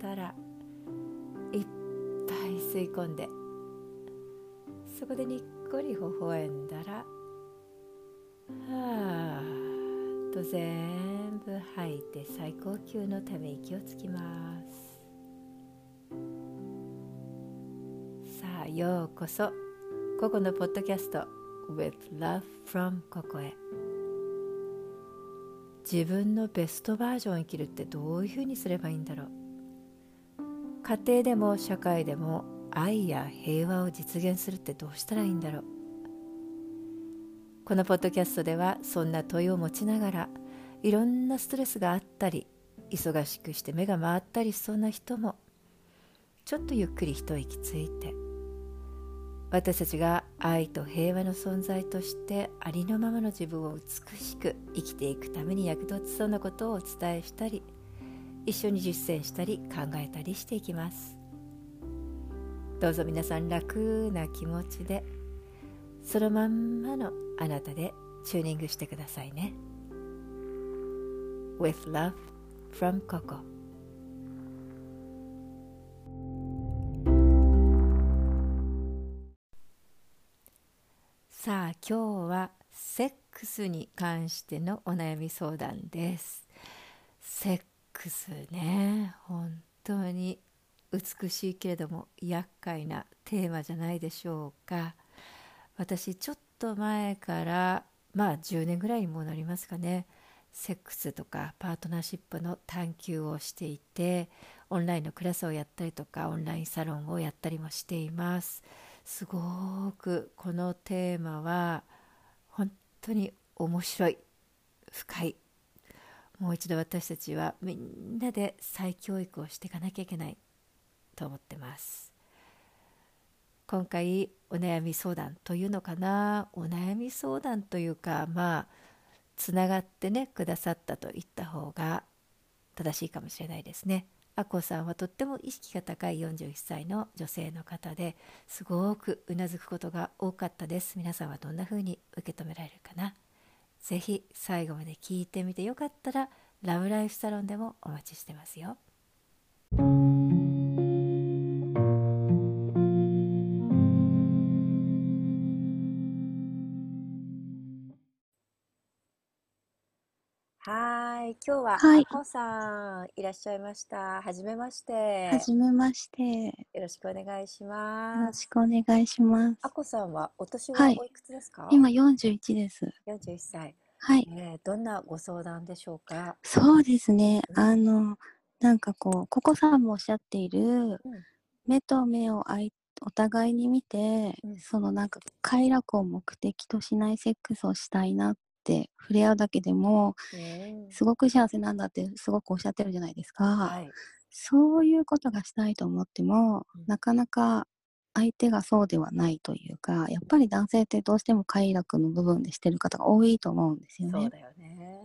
たらいっぱい吸い込んでそこでにっこり微笑んだらはあと全部吐いて最高級のため息をつきます。さあようこそここのポッドキャスト With Love from ここへ。自分のベストバージョンを生きるってどういうふうにすればいいんだろう。家庭でも社会でも愛や平和を実現するってどうしたらいいんだろう。このポッドキャストではそんな問いを持ちながらいろんなストレスがあったり忙しくして目が回ったりしそうな人もちょっとゆっくり一息ついて私たちが愛と平和の存在としてありのままの自分を美しく生きていくために役立ちそうなことをお伝えしたり一緒に実践したり考えたりしていきます。どうぞ皆さん楽な気持ちでそのまんまのあなたでチューニングしてくださいね。With love from Coco さあ今日はセックスに関してのお悩み相談です。セックスね。本当に美しいけれども厄介なテーマじゃないでしょうか。私ちょっと前からまあ10年ぐらいにもなりますかね。セックスとかパートナーシップの探求をしていてオンラインのクラスをやったりとかオンラインサロンをやったりもしています。すごくこのテーマは本当に面白い。深い。もう一度私たちはみんなで再教育をしていかなきゃいけないと思ってます今回お悩み相談というのかな？お悩み相談というかまあつながってねくださったと言った方が正しいかもしれないですね。あこさんはとっても意識が高い41歳の女性の方ですごくうなずくことが多かったです。皆さんはどんな風に受け止められるかな？ぜひ最後まで聞いてみてよかったらラブライフサロンでもお待ちしてますよ。今日ははいあこさんいらっしゃいました。はじめまして。はじめまして。よよろしくお願いします。ろしくお願いします。あこさんはお年ははいおいくつですか？今41です。41歳。はい。えーどんなご相談でしょうか？そうですね。うんあの、なんかこう、ココさんもおっしゃっている、うん目と目をあいお互いに見て、うんそのなんか快楽を目的としないセックスをしたいなって触れ合うだけでもうんすごく幸せなんだってすごくおっしゃってるじゃないですか。はい。そういうことがしたいと思っても、うんなかなか相手がそうではないというか、やっぱり男性ってどうしても快楽の部分でしてる方が多いと思うんですよね。よね。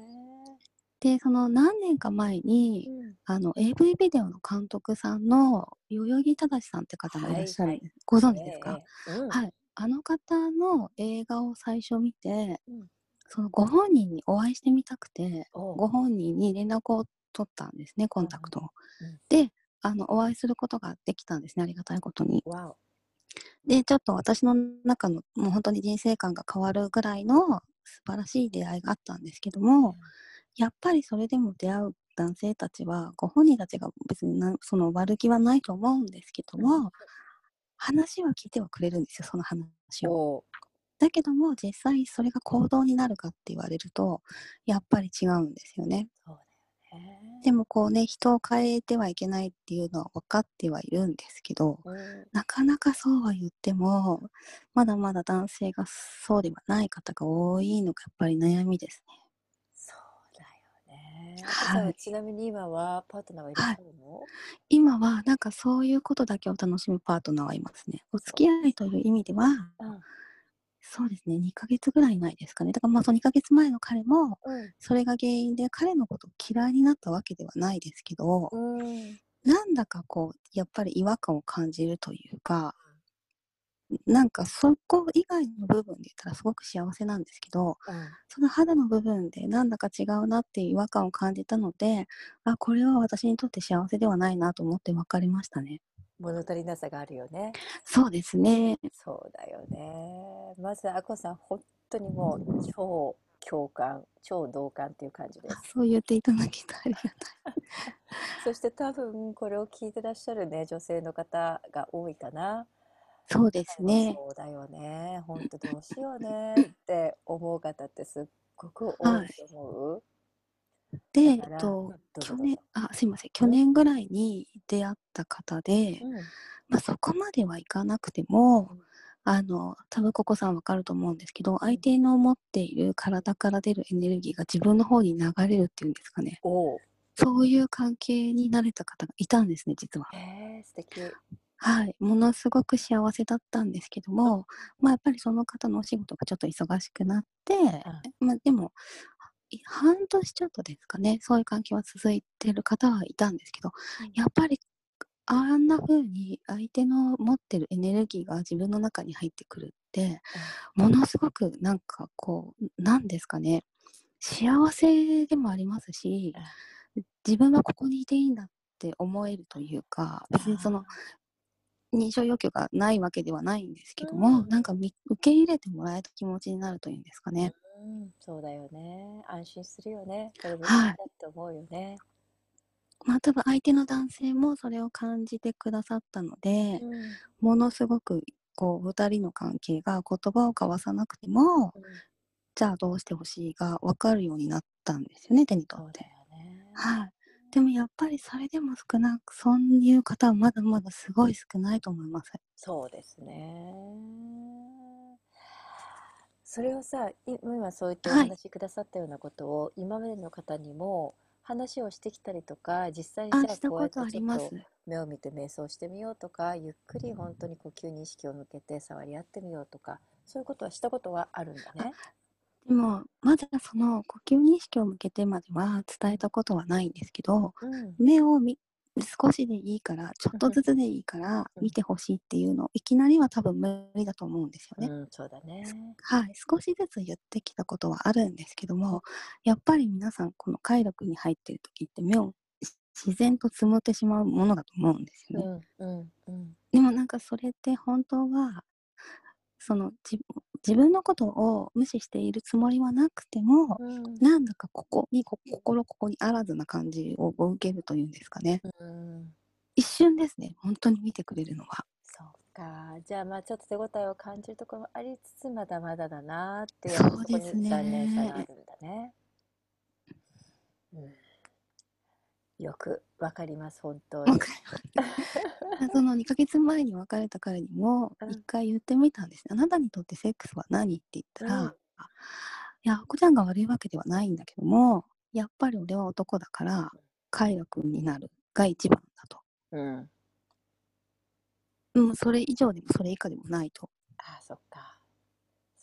で、その何年か前に、うんあの AV ビデオの監督さんの代々木正さんって方がいらっしゃるんです。はいご存知ですか、ええうんはい。あの方の映画を最初見て、うんそのご本人にお会いしてみたくて、ご本人に連絡を取ったんですね、コンタクトを。うんうんで、あの、お会いすることができたんですね、ありがたいことに。で、ちょっと私の中の、もう本当に人生観が変わるぐらいの素晴らしい出会いがあったんですけども、やっぱりそれでも出会う男性たちは、ご本人たちが別になその悪気はないと思うんですけども、話は聞いてはくれるんですよ、その話を。だけども、実際それが行動になるかって言われると、やっぱり違うんですよね。そうだよね。でもこうね、人を変えてはいけないっていうのは分かってはいるんですけど、うんなかなかそうは言っても、まだまだ男性がそうではない方が多いのがやっぱり悩みですね。そうだよね。あこさんはちなみに今はパートナーはいらっしゃるの、今はなんかそういうことだけを楽しむパートナーはいますね。お付き合いという意味では、うんそうですね、2ヶ月ぐらいないですかね。だからまあその2ヶ月前の彼も、うん。それが原因で彼のことを嫌いになったわけではないですけど、うん。なんだかこう、やっぱり違和感を感じるというか、なんかそこ以外の部分で言ったらすごく幸せなんですけど、うん。その肌の部分でなんだか違うなっていう違和感を感じたので、あ、これは私にとって幸せではないなと思って分かりましたね。物足りなさがあるよねそうですね。そうだよねまずあこさん本当にもう超共感超同感っていう感じですそう言っていただけたらありがたい。そして多分これを聞いてらっしゃるね女性の方が多いかなそうですね。そうだよね本当どうしようねって思う方ってすっごく多いと思う、で、えっと去年、あ、すいません、去年ぐらいに出会った方で、うん。まあ、そこまではいかなくてもうん、あの、多分ココさんわかると思うんですけど、相手の持っている体から出るエネルギーが自分の方に流れるっていうんですかね。そういう関係になれた方がいたんですね、実は。素敵。はい。ものすごく幸せだったんですけども、まあやっぱりその方のお仕事がちょっと忙しくなって、まあでも、い半年ちょっとですかね、そういう関係は続いてる方はいたんですけど、うんやっぱりあんな風に相手の持ってるエネルギーが自分の中に入ってくるって、ものすごくなんかこう、なんですかね、幸せでもありますし、自分はここにいていいんだって思えるというか、別にその、認証要求がないわけではないんですけども、うん。なんかみ受け入れてもらえた気持ちになるというんですかね。うん、そうだよね。安心するよね。これでい。いんはいだって思うよね、まあ多分相手の男性もそれを感じてくださったので、うん。ものすごくこう二人の関係が言葉を交わさなくても、うん。じゃあどうしてほしいが分かるようになったんですよね、手に取って。ね。はい。でもやっぱりそれでも少なく、そういう方はまだまだすごい少ないと思います。そうですねそれをさい今そう言っておはい話しくださったようなことを、今までの方にも話をしてきたりとか実際にあ、じゃあしたここうやってとありますちょっと。目を見て瞑想してみようとかゆっくり本当に呼吸に意識を向けて触り合ってみようとかそういうことはしたことはあるんだね。でも、まだその呼吸に意識を向けてまでは伝えたことはないんですけど、うん目を見少しでいいから、ちょっとずつでいいからうん見てほしいっていうのをいきなりは多分無理だと思うんですよね。うん、そうだね。はい、少しずつ言ってきたことはあるんですけども、やっぱり皆さんこの快楽に入ってる時って目を自然とつむってしまうものだと思うんですうよね。んうんうんでもなんかそれって本当はその自自分のことを無視しているつもりはなくても、うんなんだかここにこ心ここにあらずな感じを受けるというんですかね。うん一瞬ですね、本当に見てくれるのは。そうか。じゃあまあちょっと手応えを感じるところもありつつまだまだだなっていうそうですね残念さがあるんだね。うん、よくわかります本当に。その2ヶ月前に別れた彼にもうん一回言ってみたんですね。あなたにとってセックスは何って言ったら、うんいや、あこちゃんが悪いわけではないんだけども、やっぱり俺は男だから快楽になるが一番だと。うん。うん、それ以上でもそれ以下でもないと。ああそっか。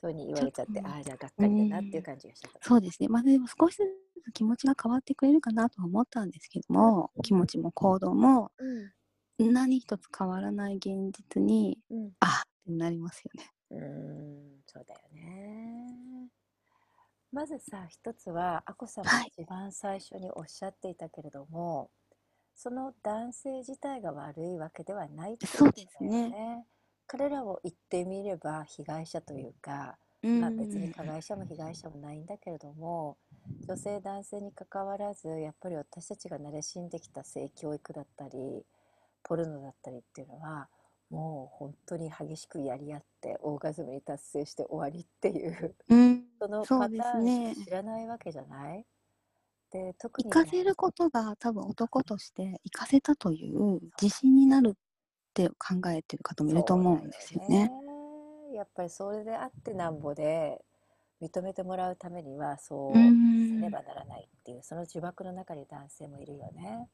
そうに言われちゃって、っとああじゃあがっかりだなっていう感じがした。そうですね。まあでも少しずつ気持ちが変わってくれるかなとは思ったんですけども、気持ちも行動もうん何一つ変わらない現実に、うんあってなりますよね。うーんそうだよね。まずさ一つはあこさんがはい一番最初におっしゃっていたけれども、その男性自体が悪いわけではないっていうそうことだよですねね。彼らを言ってみれば被害者というか、うん。まあ、別に加害者も被害者もないんだけれども女性男性にかかわらずやっぱり私たちが慣れ親んできた性教育だったりポルノだったりっていうのはもう本当に激しくやり合ってオーガズムに達成して終わりっていううん、そのパターンしか知らないわけじゃない？で特に行かせることが多分男として行かせたという自信になるって考えてる方もいると思うんですよね。ねやっぱりそれであってなんぼで認めてもらうためにはそううせんねばならないっていうその呪縛の中に男性もいるよね。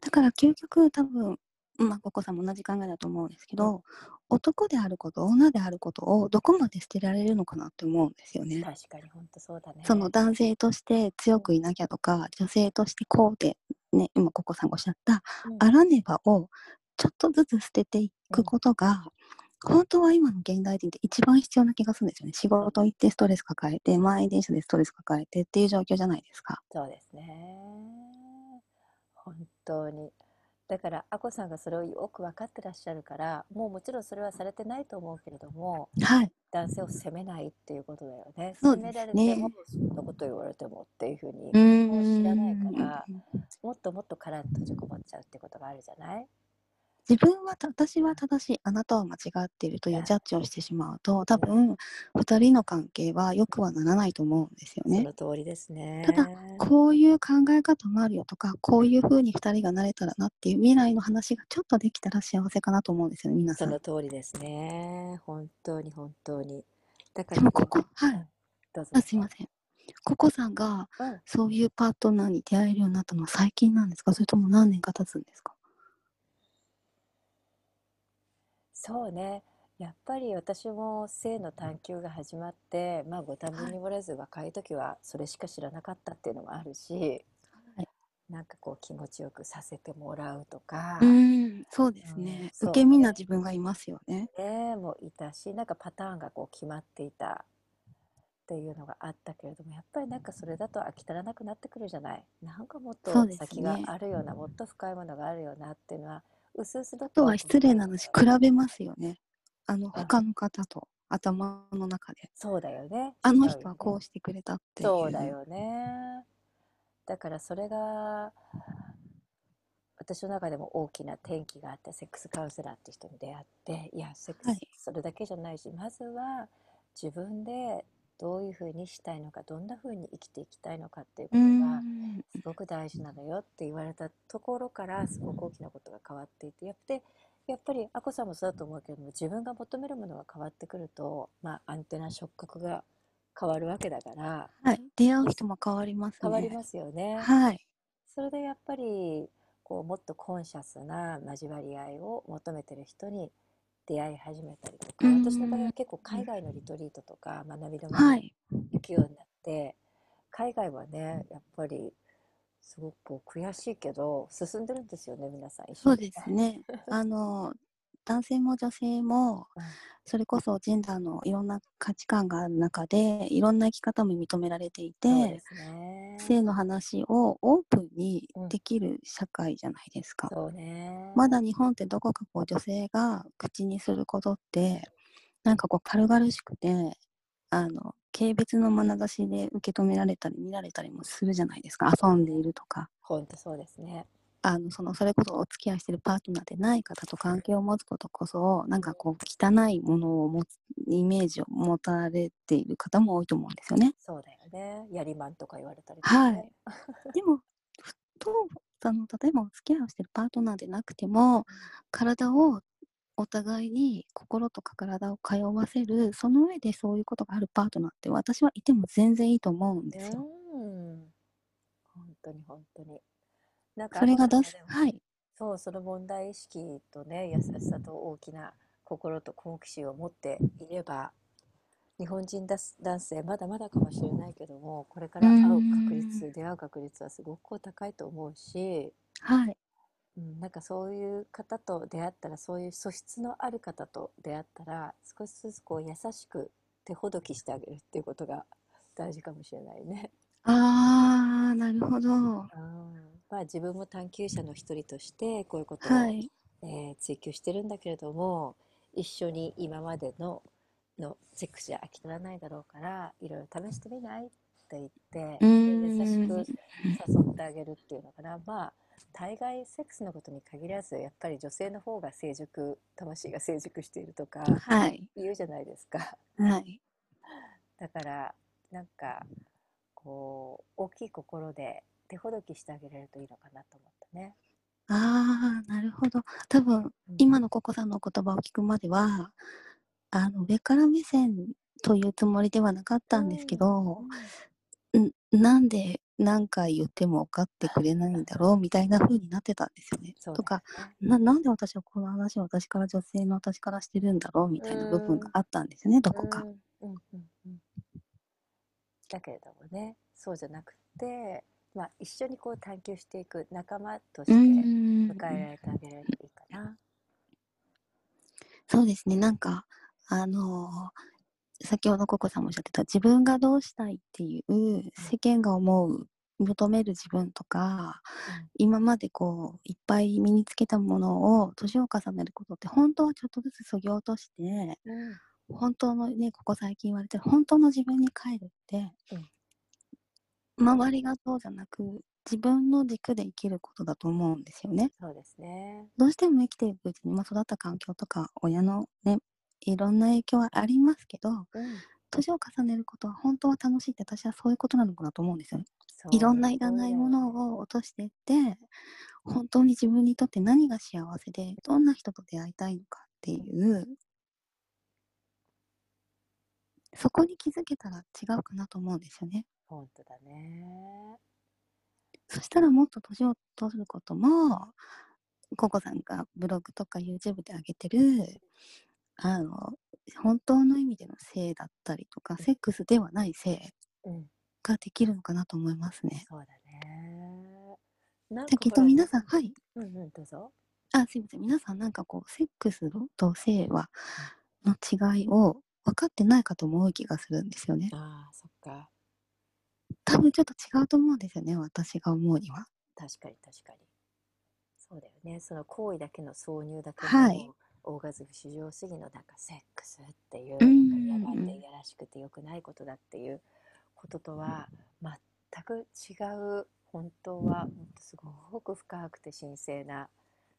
だから究極多分、まあ、ココさんも同じ考えだと思うんですけど、男であること女であることをどこまで捨てられるのかなって思うんですよね。確かに本当そうだね。その男性として強くいなきゃとか、女性としてこうで、ね、今ココさんがおっしゃったうんあらねばをちょっとずつ捨てていくことが、本当は今の現代人って一番必要な気がするんですよね。仕事行ってストレス抱えて、満員電車でストレス抱えてっていう状況じゃないですか。そうですね。本当に。だから、あこさんがそれをよく分かってらっしゃるから、もうもちろんそれはされてないと思うけれども、はい。男性を責めないっていうことだよね。責められても、そんなこと言われてもっていうふうに、うもう知らないかんら、もっともっと殻に閉じこもっちゃうってことがあるじゃない？自分はた私は正しいあなたは間違っているというジャッジをしてしまうと多分2人の関係は良くはならないと思うんですよそね。の通りですね。ただこういう考え方もあるよとかこういう風に2人がなれたらなっていう未来の話がちょっとできたら幸せかなと思うんですよね皆さん。その通りですね。本当に本当に。だからでもここはいうんどうぞ。あすいません。ココさんがうんそういうパートナーに出会えるようになったのは最近なんですか？それとも何年か経つんですか？そうね。やっぱり私も性の探求が始まって、まあご多分に漏れず若い時はそれしか知らなかったっていうのもあるし、はいなんかこう気持ちよくさせてもらうとか、んそうですうんね。そう受け身な自分がいますよね。ね、もいたし、なんかパターンがこう決まっていたっていうのがあったけれども、やっぱりなんかそれだと飽き足らなくなってくるじゃない。なんかもっとそうですね先があるような、もっと深いものがあるよなっていうのは、うすうすだあとは失礼なの話比べますよね。あのあ他の方と頭の中で。そうだよね。あの人はこうしてくれたって。そうだ。よね。だからそれが私の中でも大きな転機があってセックスカウンセラーって人に出会っていやセックス、はいそれだけじゃないしまずは自分でどういうふうにしたいのかどんなふうに生きていきたいのかっていうこうとがん。すごく大事なのよって言われたところからすごく大きなことが変わっていてやってやっぱりあこさんもそうだと思うけれども自分が求めるものが変わってくると、まあ、アンテナ触覚が変わるわけだからはい。出会う人も変わりますね。変わりますよね。はい。それでやっぱりこうもっとコンシャスな交わり合いを求めてる人に出会い始めたりとかうん私の場合は結構海外のリトリートとか学びの場にはい。行くようになって、海外はねやっぱりすごく悔しいけど進んでるんですよね皆さん一緒にそうですね。あの、男性も女性も、うんそれこそジェンダーのいろんな価値観がある中で、いろんな生き方も認められていてそうで、すね性の話をオープンにうん。できる社会じゃないですか。そうね。まだ日本ってどこかこう女性が口にすることってなんかこう軽々しくてあの軽蔑の眼差しで受け止められたり見られたりもするじゃないですか。遊んでいるとか。本当そうですね。あのそのそれこそお付き合いしてるパートナーでない方と関係を持つことこそなんかこう汚いものを持つイメージを持たれている方も多いと思うんですよね。そうだよね。やりまんとか言われたりとかね。でもふとあの例えばお付き合いをしてるパートナーでなくても体をお互いに心とか体を通わせるその上でそういうことがあるパートナーって私はいても全然いいと思うんですよ。うん。本当に本当に。なんかそれが出す。はい。そうその問題意識とね優しさと大きな心と好奇心を持っていれば日本人だす男性まだまだかもしれないけどもこれから会う確率出会う確率はすごく高いと思うし、はい。うん、なんかそういう方と出会ったらそういう素質のある方と出会ったら少しずつこう優しく手ほどきしてあげるっていうことが大事かもしれないね。あーなるほど。うん。まあ、自分も探求者の一人としてこういうことを、はい。えー追求してるんだけれども一緒に今までののセックスじゃ飽き足らないだろうからいろいろ試してみない？って言って優ん。しく誘ってあげるっていうのかな。まあ大概セックスのことに限らずやっぱり女性の方が成熟魂が成熟しているとかはい。言うじゃないですか。はい。だからなんかこう大きい心で手ほどきしてあげれるといいのかなと思ったね。あーなるほど。多分今のココさんのお言葉を聞くまではあの上から目線というつもりではなかったんですけど、うんんなんで何回言っても分かってくれないんだろうみたいな風になってたんですよね。とかななんで私はこの話を私から女性の私からしてるんだろうみたいな部分があったんですよね、どこか。うんうんうんうんだけれどもねそうじゃなくて、まあ、一緒にこう探求していく仲間としてう迎んえられてあげられるといいかな。そうですね、なんか、あのー先ほどココさんもおっしゃってた、自分がどうしたいっていう、世間が思う、求める自分とか、今までこう、いっぱい身につけたものを、年を重ねることって、本当はちょっとずつそぎ落として、うん本当のね、ここ最近言われてる、本当の自分に帰るって、うん周りがそうじゃなく、自分の軸で生きることだと思うんですよね。そうですね。どうしても生きていくうちに、まあ、育った環境とか親のねいろんな影響はありますけどうん年を重ねることは本当は楽しいって私はそういうことなのかなと思うんですよね。いろんないらないものを落としていって本当に自分にとって何が幸せでどんな人と出会いたいのかっていうそこに気づけたら違うかなと思うんですよね。本当だね。そしたらもっと年を取ることも、ココさんがブログとか YouTube で上げてる、あの、本当の意味での性だったりとか、セックスではない性うん、ができるのかなと思いますね。そうだね。なんだけど皆さん、はい。ん、うんうん、どうぞ。あ、すいません。皆さんなんかこう、セックスと性は、の違いを分かってない方も多い気がするんですよね。ああ、そっか。多分ちょっと違うと思うんですよね。私が思うには。確かに確かに。そうだよね。その行為だけの挿入だけの、はいオーガズム至上主義のなんかセックスっていう、うんなんかやいてやらしくて良くないことだっていうこととは全く違う本当はもっとすごく深くて神聖な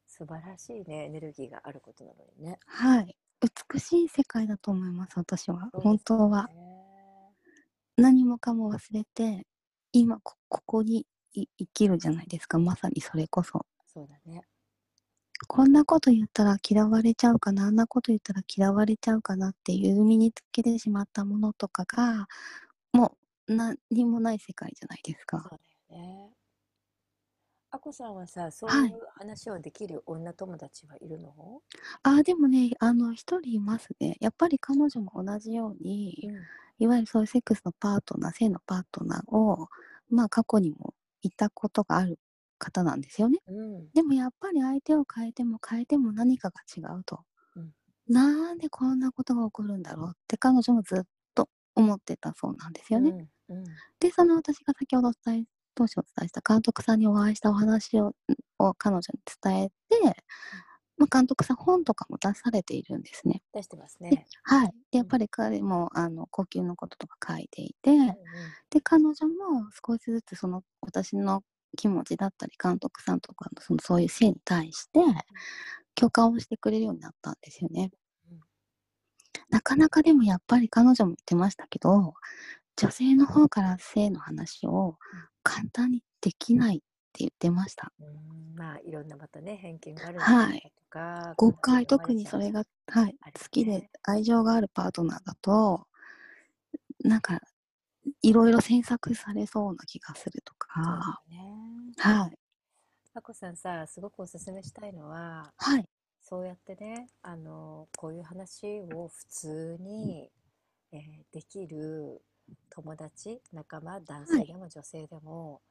素晴らしいねエネルギーがあることなのにね。はい。美しい世界だと思います、私は。本当は。何もかも忘れて今こここにい生きるじゃないですかまさにそれこそそうだね。こんなこと言ったら嫌われちゃうかなあんなこと言ったら嫌われちゃうかなっていう身につけてしまったものとかがもう何にもない世界じゃないですか。そうだよね。あこさんはさ、そうはい。いう話をできる女友達はいるの、あーでもねあの一人いますね。やっぱり彼女も同じようにいわゆるそういうセックスのパートナー性のパートナーをまあ過去にもいたことがある方なんですよねうん。でもやっぱり相手を変えても変えても何かが違うと。うんなんでこんなことが起こるんだろうって彼女もずっと思ってたそうなんですよね。うん。うん。で、その私が先ほどお伝え、当初お伝えした監督さんにお会いしたお話をを彼女に伝えて、まあ、監督さん本とかも出されているんですね。出してますでね。はい。で、やっぱり彼もあの呼吸のこととか書いていて、うんうんで、彼女も少しずつその私の気持ちだったり、監督さんとかのそのそういう性に対して共感をしてくれるようになったんですよね。うんなかなかでもやっぱり彼女も言ってましたけど、女性の方から性の話を簡単にできないって言ってました。うんまあいろんなまたね偏見があるんはいだとか、誤解、特にそれが、はい、好きねで愛情があるパートナーだと、なんか、いろいろ詮索されそうな気がするとか、よね。はい、あこさんさすごくおすすめしたいのははい、そうやってねあのこういう話を普通に、えーできる友達仲間男性でも女性でも、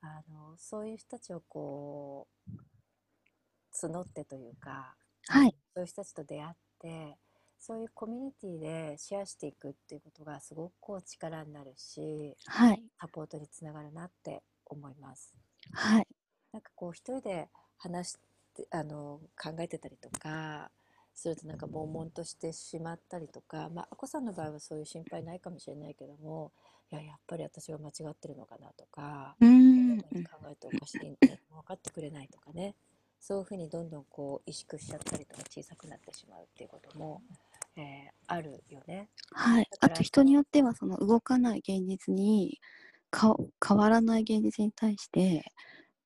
あのそういう人たちをこう募ってというか、はい、そういう人たちと出会ってそういうコミュニティでシェアしていくっていうことがすごくこう力になるしはい、サポートにつながるなって思います。はい、なんかこう一人で話してあの考えてたりとかするとなんか悶々としてしまったりとかまああこさんの場合はそういう心配ないかもしれないけどもいややっぱり私が間違ってるのかなとかうーん、考えておかしいんで分かってくれないとかねそういうふうにどんどんこう萎縮しちゃったりとか小さくなってしまうっていうことも、えーあるよね。はいあと人によっては、その動かない現実に、か変わらない現実に対して、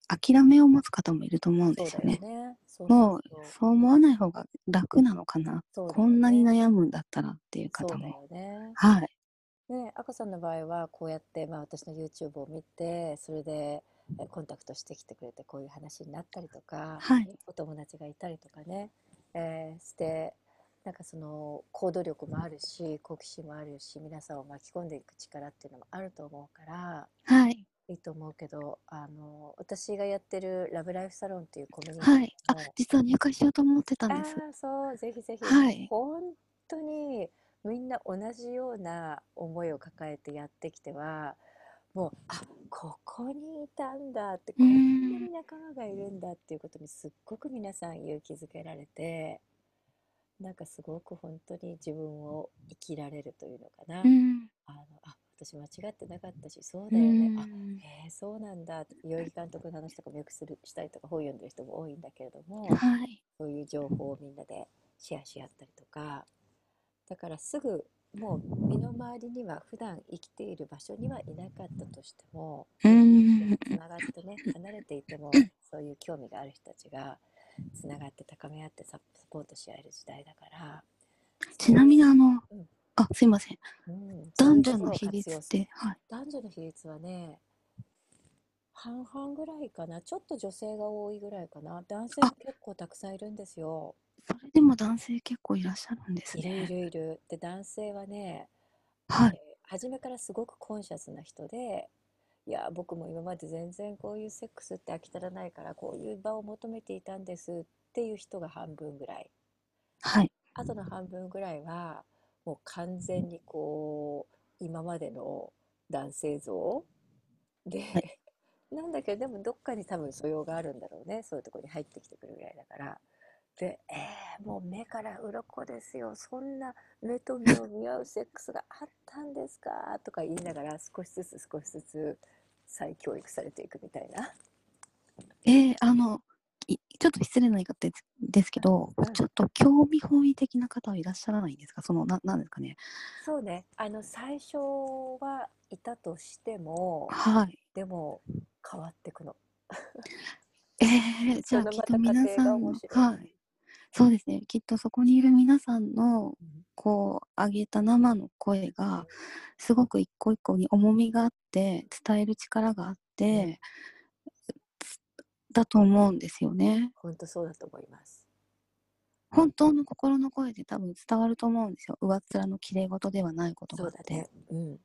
諦めを持つ方もいると思うんですよね。よね。そうもうそう思わない方が楽なのかな。ねこんなに悩むんだったらっていう方も。よね。はい。ね、あこさんの場合はこうやって、まあ、私の YouTube を見てそれでえコンタクトしてきてくれてこういう話になったりとか、はいお友達がいたりとかね、えーしてなんかその行動力もあるし好奇心もあるし皆さんを巻き込んでいく力っていうのもあると思うからはい。いいと思うけどあの私がやってるラブライフサロンっていうコミュニティはい。あも、実は入会しようと思ってたんです。ああそうぜひぜひ、はい本当にみんな同じような思いを抱えてやってきてはもうあここにいたんだってこんなに仲間がいるんだっていうことにすっごく皆さん勇気づけられてなんかすごく本当に自分を生きられるというのかな、うん。あのあ私間違ってなかったしそううだよね、あん。へえそうなんだ代々木監督の話とかもよくするしたりとか本読んでる人も多いんだけれども、はい。そういう情報をみんなでシェアし合ったりとかだからすぐもう身の回りには普段生きている場所にはいなかったとしてもうん。つながってね離れていてもそういう興味がある人たちがつながって高め合ってササポートし合える時代だからちなみにあのうん、あ、すいません。うん男女の比率って、はい。男女の比率はね半々ぐらいかなちょっと女性が多いぐらいかな男性も結構たくさんいるんですよ。それでも男性結構いらっしゃるんですいるいね。るいる。で、男性はね、はい。えー初めからすごくコンシャスな人で、いや、僕も今まで全然こういうセックスって飽き足らないから、こういう場を求めていたんですっていう人が半分ぐらい。はい。あとの半分ぐらいは、もう完全にこう、今までの男性像で、はいなんだけど、でもどっかに多分素養があるんだろうね。そういうところに入ってきてくるぐらいだから。で、えー、もう目から鱗ですよ。そんな目と目を見合うセックスがあったんですか？とか言いながら少しずつ少しずつ再教育されていくみたいな。えー、あの、いちょっと失礼な言い方ですですけどうん、ちょっと興味本位的な方はいらっしゃらないんですか？その、ななんですかね。そうね。あの、最初はいたとしても、はい。でも変わってくの。えー、じゃあきっと皆さんはい。そうですね。きっとそこにいる皆さんの、こう、上げた生の声が、すごく一個一個に重みがあって、伝える力があって、だと思うんですよね。本当そうだと思います。本当の心の声で多分伝わると思うんですよ。上っ面の綺麗事ではないことがあって。そうだね。うん。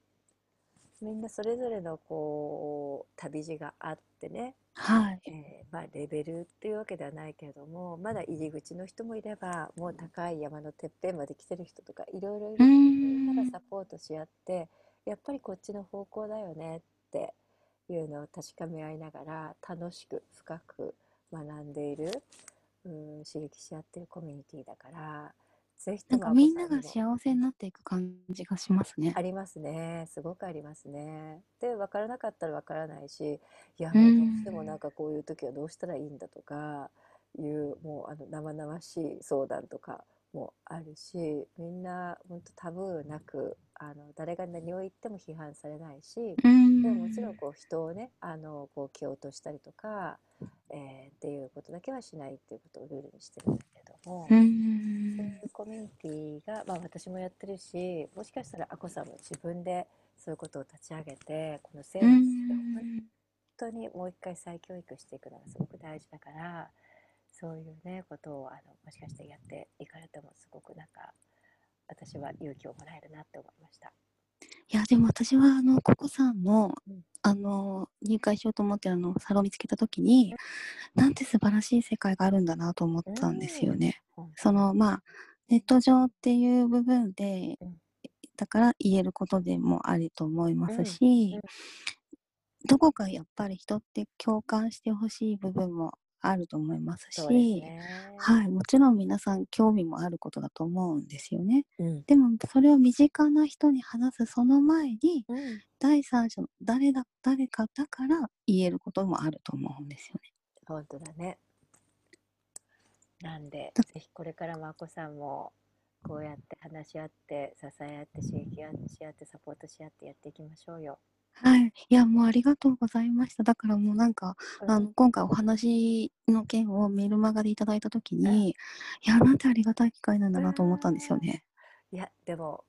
みんなそれぞれのこう旅路があってね、はい。えーまあレベルっていうわけではないけれども、まだ入り口の人もいれば、もう高い山のてっぺんまで来てる人とかいろいろいうる。ーみんながん。サポートし合って、やっぱりこっちの方向だよねっていうのを確かめ合いながら楽しく深く学んでいる、うん、刺激し合ってるコミュニティだから、ぜひなんかみんな。が幸せになっていく感じがしますね。ありますね。すごくありますね。で、分からなかったら分からないし、いや、うもうどうしてもん。なんかこういう時はどうしたらいいんだとかいう、もうあの生々しい相談とかもあるし、みんな本当タブーなく、あの誰が何を言っても批判されないし、うでももちろんん。こう人をね、あのこう蹴落としたりとか、えーっていうことだけはしないっていうことをルールにしてるんだも。うそういうんコミュニティが、まあ、私もやってるしもしかしたらあこさんも自分でそういうことを立ち上げてこの制う度について本ん。当にもう一回再教育していくのがすごく大事だからそういうねことをあのもしかしてやっていかれてもすごくなんか私は勇気をもらえるなって思いました。いや、でも私は、あの、ココさんの、うんあの、入会しようと思って、あの、サロン見つけたときに、なんて素晴らしい世界があるんだなと思ったんですよね。その、まあ、ネット上っていう部分でうん、だから言えることでもあると思いますうん。しうん、どこかやっぱり人って共感してほしい部分もあると思いますし、ね。はい、もちろん皆さん興味もあることだと思うんですよね。うんでもそれを身近な人に話すその前にうん第三者の誰だ誰かだから言えることもあると思うんですよね。本当だね。なんで、だぜひこれからもあこさんも、こうやって話し合って、支え合って、刺激し合って、サポートし合ってやっていきましょうよ。はい。いや、もうありがとうございました。だからもうなんか、うんあの、今回お話の件をメールマガでいただいたときに、いや、なんてありがたい機会なんだなと思ったんですよね。いやでも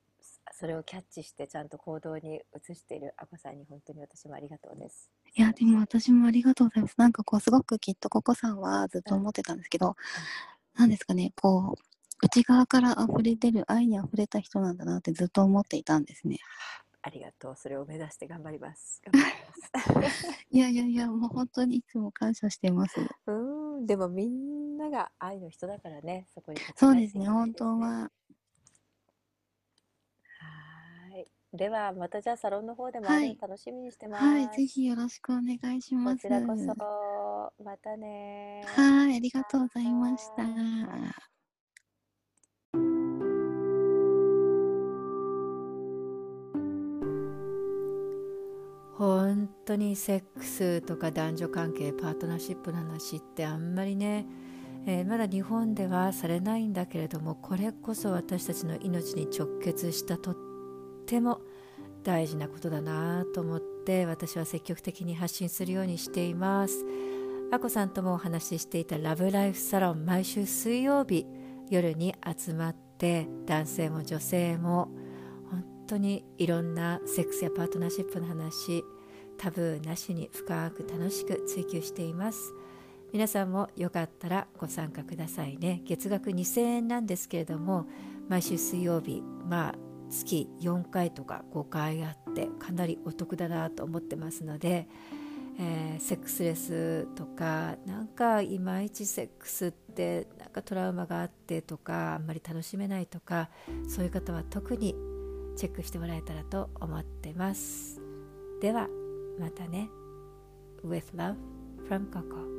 それをキャッチしてちゃんと行動に移しているあこさんに本当に私もありがとうです。いや、でも私もありがとうございます。なんかこう、すごくきっとココさんはずっと思ってたんですけど、なんですかね、こう、内側から溢れ出る愛に溢れた人なんだなってずっと思っていたんですね。とうそれを目指して頑張ります。ます。いやいやいや、もう本当にいつも感謝しています。うんでもみんなが愛の人だからねそこに立ちそうですね、本当は。はーい。ではまたじゃあサロンの方でもはい会うの楽しみにしてます。はい、ぜひよろしくお願いします。こちらこそまたねはい、ありがとうございました。当にセックスとか男女関係パートナーシップの話ってあんまりね、えーまだ日本ではされないんだけれどもこれこそ私たちの命に直結したとっても大事なことだなと思って私は積極的に発信するようにしています。あこさんともお話ししていたラブライフサロン毎週水曜日夜に集まって男性も女性も本当にいろんなセックスやパートナーシップの話タブーなしに深く楽しく追求しています。皆さんもよかったらご参加くださいね。月額2000円なんですけれども毎週水曜日まあ月4回とか5回あってかなりお得だなと思ってますので、えーセックスレスとかなんかいまいちセックスってなんかトラウマがあってとかあんまり楽しめないとかそういう方は特にチェックしてもらえたらと思ってます。では。またね With love from Coco